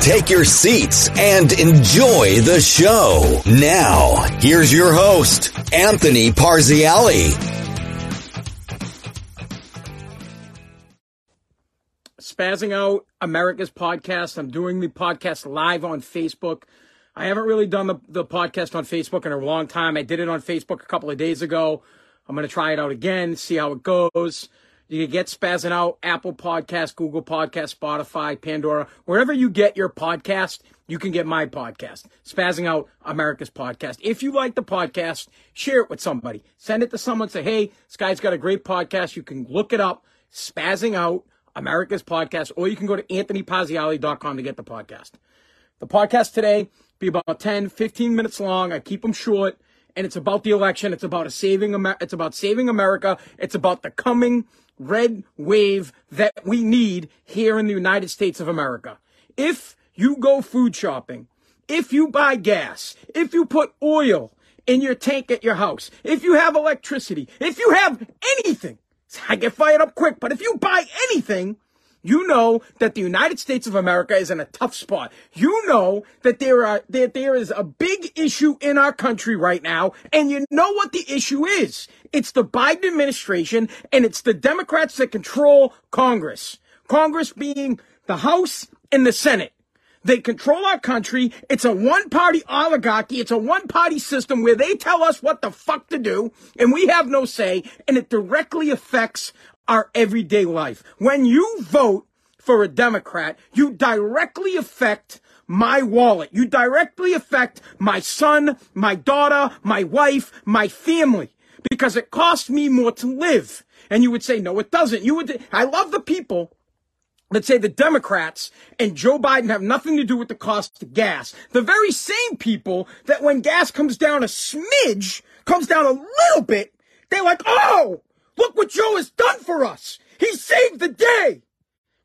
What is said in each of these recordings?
Take your seats and enjoy the show. Now, here's your host, Anthony Parziale. Spazzing Out America's podcast. I'm doing the podcast live on Facebook. I haven't really done the, the podcast on Facebook in a long time. I did it on Facebook a couple of days ago. I'm going to try it out again, see how it goes. You can get Spazzing Out, Apple Podcast, Google Podcast, Spotify, Pandora, wherever you get your podcast, you can get my podcast, Spazzing Out America's podcast. If you like the podcast, share it with somebody. Send it to someone. Say, hey, this guy's got a great podcast. You can look it up, Spazzing Out America's podcast, or you can go to anthonyparziale.com to get the podcast. The podcast today be about 10, 15 minutes long. I keep them short, and it's about the election. It's about saving. It's about saving America. It's about the coming red wave that we need here in the United States of America. If you go food shopping, if you buy gas, if you put oil in your tank at your house, if you have electricity, if you have anything I get fired up quick. But if you buy anything, you know that the United States of America is in a tough spot. You know that there are that there is a big issue in our country right now, and you know what the issue is. It's the Biden administration and it's the Democrats that control Congress. Congress being the House and the Senate. They control our country. It's a one party oligarchy. It's a one party system where they tell us what the fuck to do and we have no say and it directly affects our everyday life. When you vote for a Democrat, you directly affect my wallet. You directly affect my son, my daughter, my wife, my family because it costs me more to live. And you would say, no, it doesn't. You would, I love the people Let's say the Democrats and Joe Biden have nothing to do with the cost of gas. The very same people that when gas comes down a smidge, comes down a little bit, they're like, oh, look what Joe has done for us. He saved the day.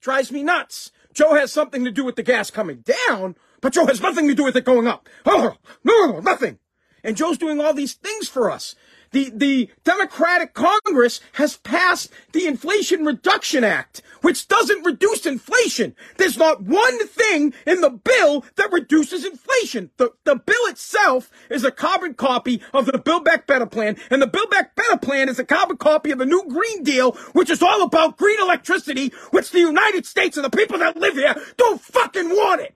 Drives me nuts. Joe has something to do with the gas coming down, but Joe has nothing to do with it going up. Oh, no, nothing. And Joe's doing all these things for us. The, the Democratic Congress has passed the Inflation Reduction Act, which doesn't reduce inflation. There's not one thing in the bill that reduces inflation. The, the bill itself is a carbon copy of the Build Back Better plan, and the Build Back Better plan is a carbon copy of the new Green Deal, which is all about green electricity, which the United States and the people that live here don't fucking want it.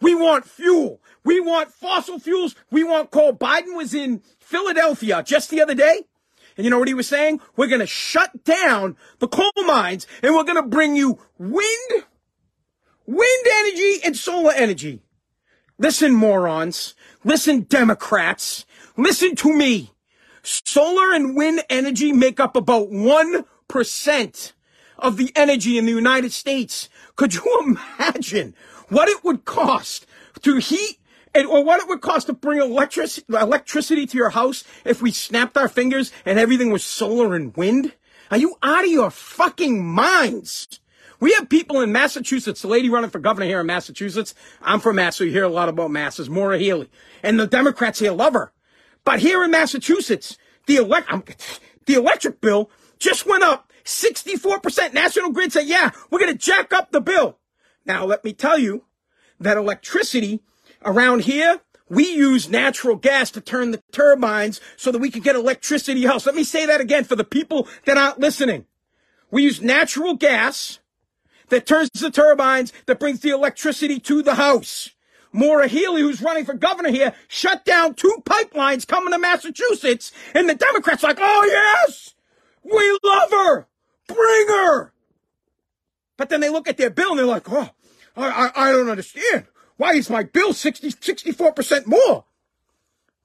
We want fuel. We want fossil fuels. We want coal. Biden was in Philadelphia just the other day. And you know what he was saying? We're going to shut down the coal mines and we're going to bring you wind, wind energy and solar energy. Listen, morons. Listen, Democrats. Listen to me. Solar and wind energy make up about 1% of the energy in the United States. Could you imagine what it would cost to heat and, or what it would cost to bring electric, electricity to your house if we snapped our fingers and everything was solar and wind? Are you out of your fucking minds? We have people in Massachusetts, the lady running for governor here in Massachusetts. I'm from Mass, so you hear a lot about Mass, is Maura Healey. And the Democrats here love her. But here in Massachusetts, the elect, the electric bill just went up 64%. National Grid said, yeah, we're going to jack up the bill. Now, let me tell you that electricity around here, we use natural gas to turn the turbines so that we can get electricity house. Let me say that again for the people that aren't listening. We use natural gas that turns the turbines that brings the electricity to the house. Maura Healey, who's running for governor here, shut down two pipelines coming to Massachusetts, and the Democrats like, oh yes, we love her, bring her. But then they look at their bill and they're like, oh, I, I, I don't understand. Why is my bill 60, 64% more?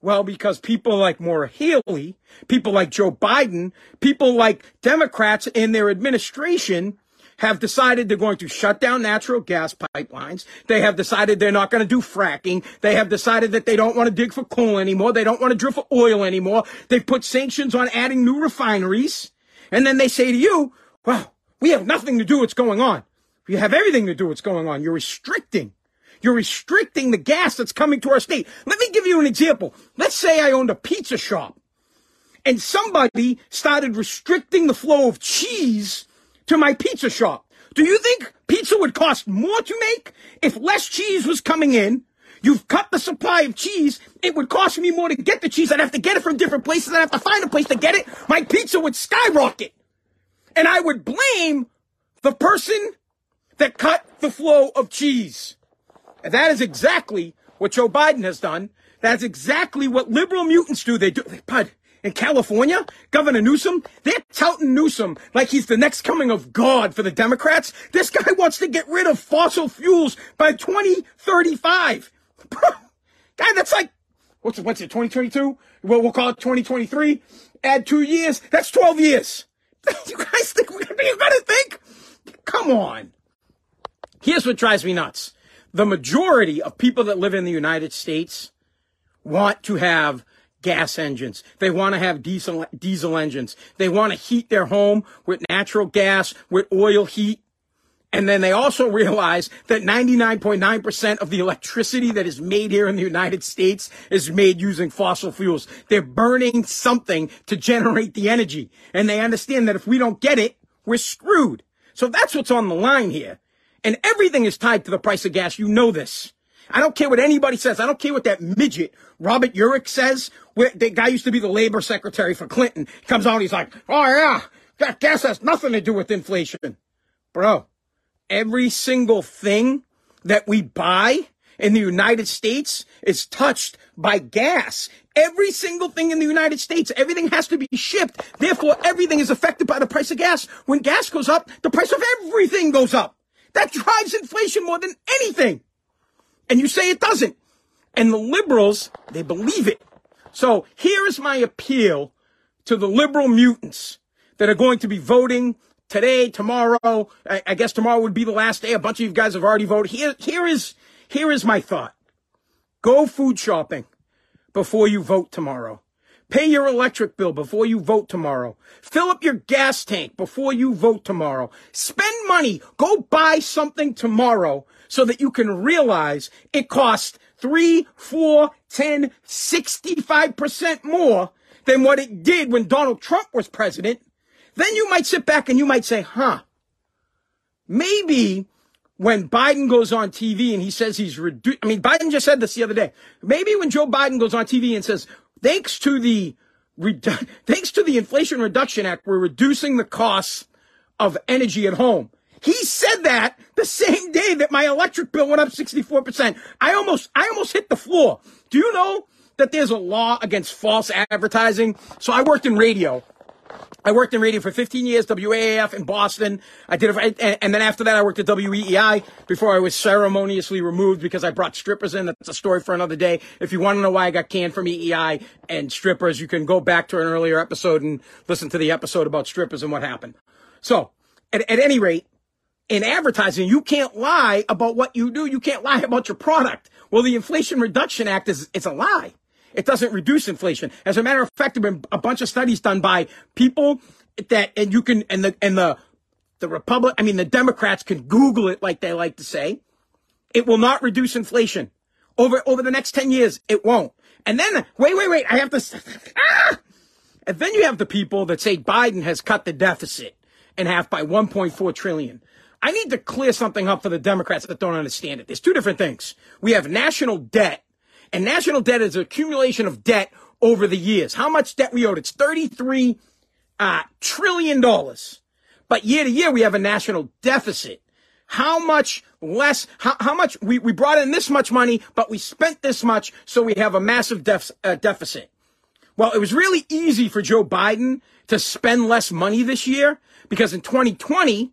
Well, because people like Maura Healey, people like Joe Biden, people like Democrats in their administration have decided they're going to shut down natural gas pipelines. They have decided they're not going to do fracking. They have decided that they don't want to dig for coal anymore. They don't want to drill for oil anymore. They've put sanctions on adding new refineries. And then they say to you, well, we have nothing to do with what's going on. You have everything to do what's going on. You're restricting. You're restricting the gas that's coming to our state. Let me give you an example. Let's say I owned a pizza shop and somebody started restricting the flow of cheese to my pizza shop. Do you think pizza would cost more to make if less cheese was coming in? You've cut the supply of cheese. It would cost me more to get the cheese. I'd have to get it from different places. I'd have to find a place to get it. My pizza would skyrocket. And I would blame the person that cut the flow of cheese. And that is exactly what Joe Biden has done. That's exactly what liberal mutants do. They do. Bud, in California, Governor Newsom, they're touting Newsom like he's the next coming of God for the Democrats. This guy wants to get rid of fossil fuels by 2035. guy, that's like, what's it, what's it, 2022? Well, we'll call it 2023. Add two years. That's 12 years. you guys think, you gotta be better? think? Come on. Here's what drives me nuts. The majority of people that live in the United States want to have gas engines. They want to have diesel, diesel engines. They want to heat their home with natural gas, with oil heat. And then they also realize that 99.9% of the electricity that is made here in the United States is made using fossil fuels. They're burning something to generate the energy. And they understand that if we don't get it, we're screwed. So that's what's on the line here. And everything is tied to the price of gas. You know this. I don't care what anybody says. I don't care what that midget Robert Reich says. Where the guy used to be the labor secretary for Clinton. He comes out, he's like, "Oh yeah, that gas has nothing to do with inflation, bro." Every single thing that we buy in the United States is touched by gas. Every single thing in the United States, everything has to be shipped. Therefore, everything is affected by the price of gas. When gas goes up, the price of everything goes up. That drives inflation more than anything. And you say it doesn't. And the liberals, they believe it. So here is my appeal to the liberal mutants that are going to be voting today, tomorrow. I, I, guess tomorrow would be the last day. A bunch of you guys have already voted. Here, here is, here is my thought. Go food shopping before you vote tomorrow. Pay your electric bill before you vote tomorrow. Fill up your gas tank before you vote tomorrow. Spend money. Go buy something tomorrow so that you can realize it costs three, four, 10, 65% more than what it did when Donald Trump was president, then you might sit back and you might say, huh, maybe when Biden goes on TV and he says he's reduced, I mean, Biden just said this the other day. Maybe when Joe Biden goes on TV and says, thanks to the, thanks to the Inflation Reduction Act, we're reducing the costs of energy at home. He said that the same day that my electric bill went up 64%. I almost, I almost hit the floor. Do you know that there's a law against false advertising? So I worked in radio. I worked in radio for 15 years, WAAF in Boston. I did it, and then after that, I worked at WEEI before I was ceremoniously removed because I brought strippers in. That's a story for another day. If you want to know why I got canned from EEI and strippers, you can go back to an earlier episode and listen to the episode about strippers and what happened. So, at, at any rate, in advertising, you can't lie about what you do. You can't lie about your product. Well, the Inflation Reduction Act is, it's a lie. It doesn't reduce inflation. As a matter of fact, there have been a bunch of studies done by people that, and you can, and the, and the, the Republic, I mean, the Democrats can Google it like they like to say. It will not reduce inflation. Over, over the next 10 years, it won't. And then, wait, wait, wait, I have to, ah! And then you have the people that say Biden has cut the deficit in half by 1.4 trillion. I need to clear something up for the Democrats that don't understand it. There's two different things. We have national debt, and national debt is an accumulation of debt over the years. How much debt we owed? It's thirty-three uh, trillion dollars. But year to year, we have a national deficit. How much less, how, how much, we, we brought in this much money, but we spent this much, so we have a massive def, uh, deficit. Well, it was really easy for Joe Biden to spend less money this year because in 2020,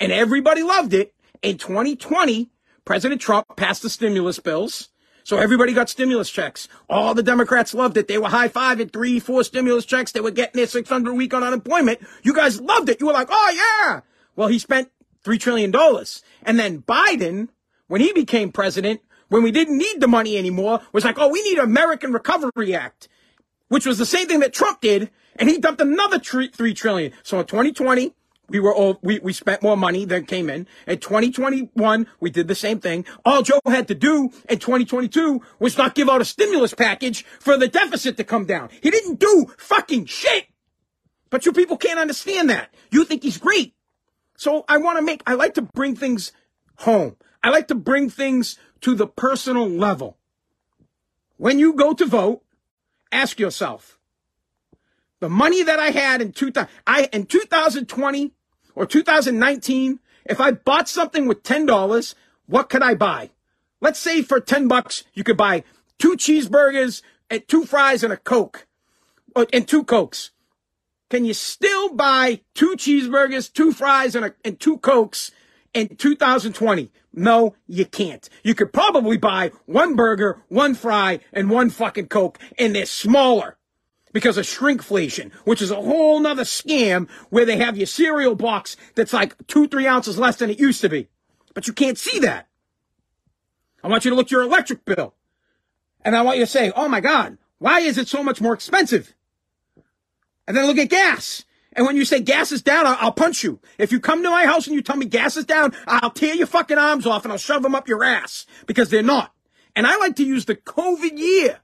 and everybody loved it. In 2020, President Trump passed the stimulus bills. So everybody got stimulus checks. All the Democrats loved it. They were high fiving three, four stimulus checks. They were getting their 600 a week on unemployment. You guys loved it. You were like, oh yeah. Well, he spent $3 trillion. And then Biden, when he became president, when we didn't need the money anymore, was like, oh, we need American Recovery Act, which was the same thing that Trump did. And he dumped another three, three trillion. So in 2020, we were all, we, we spent more money than came in. In 2021, we did the same thing. All Joe had to do in 2022 was not give out a stimulus package for the deficit to come down. He didn't do fucking shit. But you people can't understand that. You think he's great. So I want to make, I like to bring things home. I like to bring things to the personal level. When you go to vote, ask yourself, the money that I had in 2000, I, in 2020 or 2019, if I bought something with $10, what could I buy? Let's say for 10 bucks, you could buy two cheeseburgers and two fries and a Coke uh, and two Cokes. Can you still buy two cheeseburgers, two fries and, a, and two Cokes in 2020? No, you can't. You could probably buy one burger, one fry, and one fucking Coke, and they're smaller because of shrinkflation, which is a whole nother scam where they have your cereal box that's like two, three ounces less than it used to be. But you can't see that. I want you to look at your electric bill. And I want you to say, oh my God, why is it so much more expensive? And then look at gas. And when you say gas is down, I'll, I'll, punch you. If you come to my house and you tell me gas is down, I'll tear your fucking arms off and I'll shove them up your ass because they're not. And I like to use the COVID year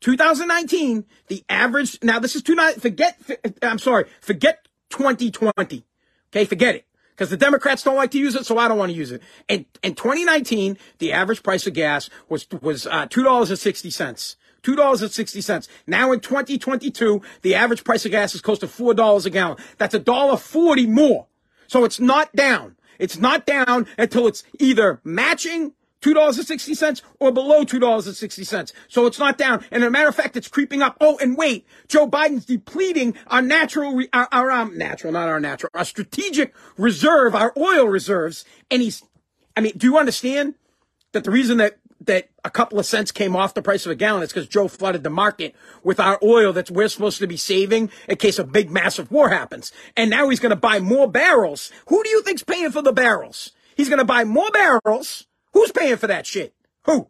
2019, the average, now this is two, forget, I'm sorry, forget 2020. Okay, forget it. Because the Democrats don't like to use it, so I don't want to use it. And in 2019, the average price of gas was, was, uh, $2.60. $2.60. Now in 2022, the average price of gas is close to $4 a gallon. That's a dollar 40 more. So it's not down. It's not down until it's either matching $2.60 or below $2.60. So it's not down. And as a matter of fact, it's creeping up. Oh, and wait, Joe Biden's depleting our natural, our, our um, natural, not our natural, our strategic reserve, our oil reserves. And he's, I mean, do you understand that the reason that that a couple of cents came off the price of a gallon is because Joe flooded the market with our oil that we're supposed to be saving in case a big massive war happens. And now he's going to buy more barrels. Who do you think's paying for the barrels? He's going to buy more barrels Who's paying for that shit? Who?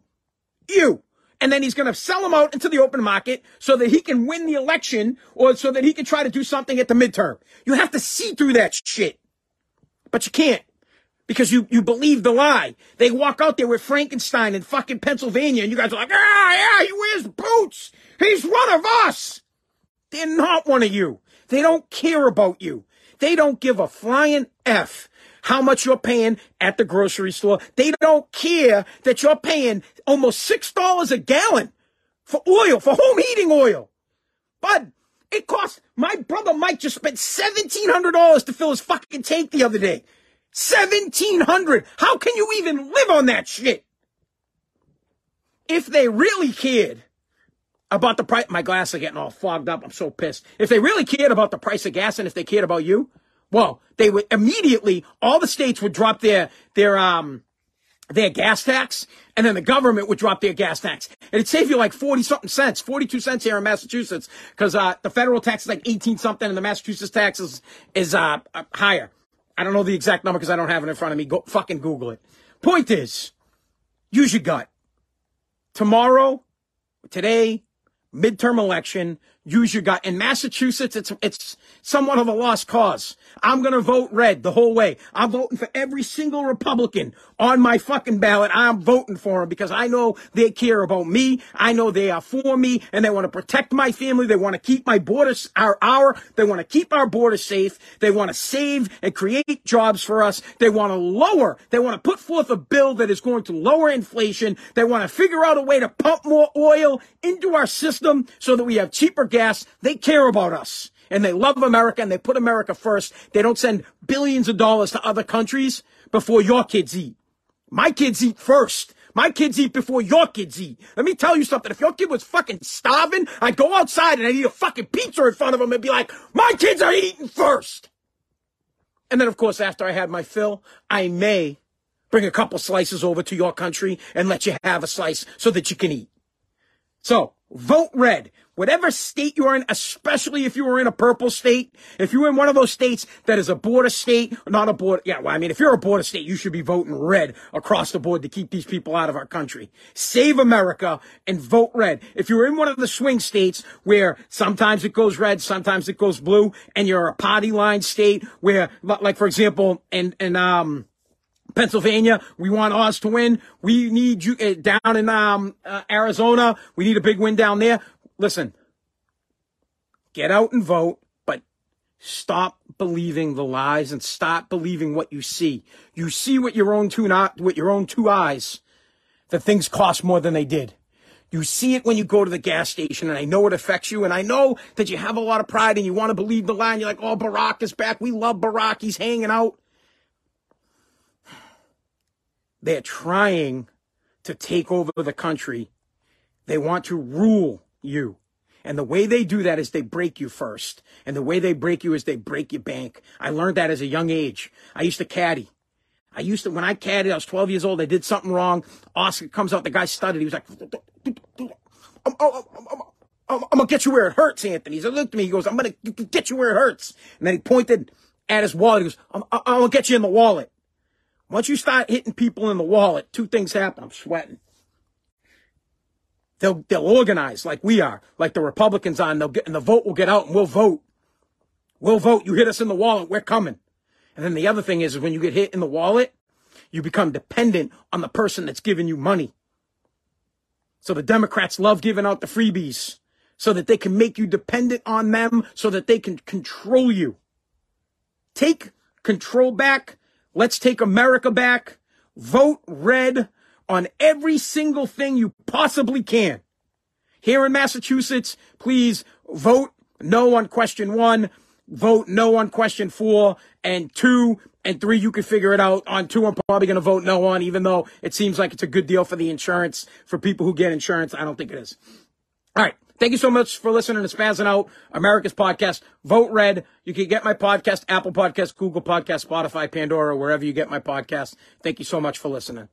You. And then he's going to sell them out into the open market so that he can win the election or so that he can try to do something at the midterm. You have to see through that shit. But you can't because you, you believe the lie. They walk out there with Frankenstein in fucking Pennsylvania and you guys are like, ah, yeah, he wears boots. He's one of us. They're not one of you. They don't care about you. They don't give a flying F how much you're paying at the grocery store. They don't care that you're paying almost $6 a gallon for oil, for home heating oil. But it cost, my brother Mike just spent $1,700 to fill his fucking tank the other day. 1700 How can you even live on that shit? If they really cared about the price, my glass are getting all fogged up. I'm so pissed. If they really cared about the price of gas and if they cared about you, well, they would immediately, all the states would drop their, their, um, their gas tax, and then the government would drop their gas tax. And it'd save you like 40 something cents, 42 cents here in Massachusetts, because, uh, the federal tax is like 18 something, and the Massachusetts tax is, is, uh, uh higher. I don't know the exact number because I don't have it in front of me. Go fucking Google it. Point is, use your gut. Tomorrow, today, midterm election, use your gut. In Massachusetts, it's, it's somewhat of a lost cause. I'm going to vote red the whole way. I'm voting for every single Republican on my fucking ballot. I'm voting for them because I know they care about me. I know they are for me and they want to protect my family. They want to keep my borders, our, our, they want to keep our borders safe. They want to save and create jobs for us. They want to lower, they want to put forth a bill that is going to lower inflation. They want to figure out a way to pump more oil into our system so that we have cheaper gas. They care about us and they love America and they put America first. They don't send billions of dollars to other countries before your kids eat. My kids eat first. My kids eat before your kids eat. Let me tell you something. If your kid was fucking starving, I'd go outside and I'd eat a fucking pizza in front of him and be like, my kids are eating first. And then, of course, after I had my fill, I may bring a couple slices over to your country and let you have a slice so that you can eat. So Vote red. Whatever state you're in, especially if you were in a purple state, if you're in one of those states that is a border state, not a border, yeah, well, I mean, if you're a border state, you should be voting red across the board to keep these people out of our country. Save America and vote red. If you're in one of the swing states where sometimes it goes red, sometimes it goes blue, and you're a party line state where, like, for example, in, in, um, Pennsylvania, we want Oz to win. We need you uh, down in um, uh, Arizona. We need a big win down there. Listen, get out and vote, but stop believing the lies and stop believing what you see. You see with your own two not with your own two eyes that things cost more than they did. You see it when you go to the gas station, and I know it affects you, and I know that you have a lot of pride and you want to believe the line. You're like, oh, Barack is back. We love Barack. He's hanging out. They're trying to take over the country. They want to rule you. And the way they do that is they break you first. And the way they break you is they break your bank. I learned that as a young age. I used to caddy. I used to, when I caddied, I was 12 years old. I did something wrong. Oscar comes out. The guy stuttered. He was like, I'm, I'm, I'm, I'm, I'm gonna get you where it hurts, Anthony. He looked at me. He goes, I'm gonna get you where it hurts. And then he pointed at his wallet. He goes, I'm, I'm gonna get you in the wallet. Once you start hitting people in the wallet, two things happen. I'm sweating. They'll, they'll organize like we are, like the Republicans are, and they'll get, and the vote will get out and we'll vote. We'll vote. You hit us in the wallet, we're coming. And then the other thing is, is when you get hit in the wallet, you become dependent on the person that's giving you money. So the Democrats love giving out the freebies so that they can make you dependent on them so that they can control you. Take control back Let's take America back. Vote red on every single thing you possibly can. Here in Massachusetts, please vote no on question one, vote no on question four, and two and three, you can figure it out. On two, I'm probably going to vote no on, even though it seems like it's a good deal for the insurance, for people who get insurance. I don't think it is. All right. Thank you so much for listening to Spazzing Out, America's podcast. Vote red. You can get my podcast, Apple Podcast, Google Podcast, Spotify, Pandora, wherever you get my podcast. Thank you so much for listening.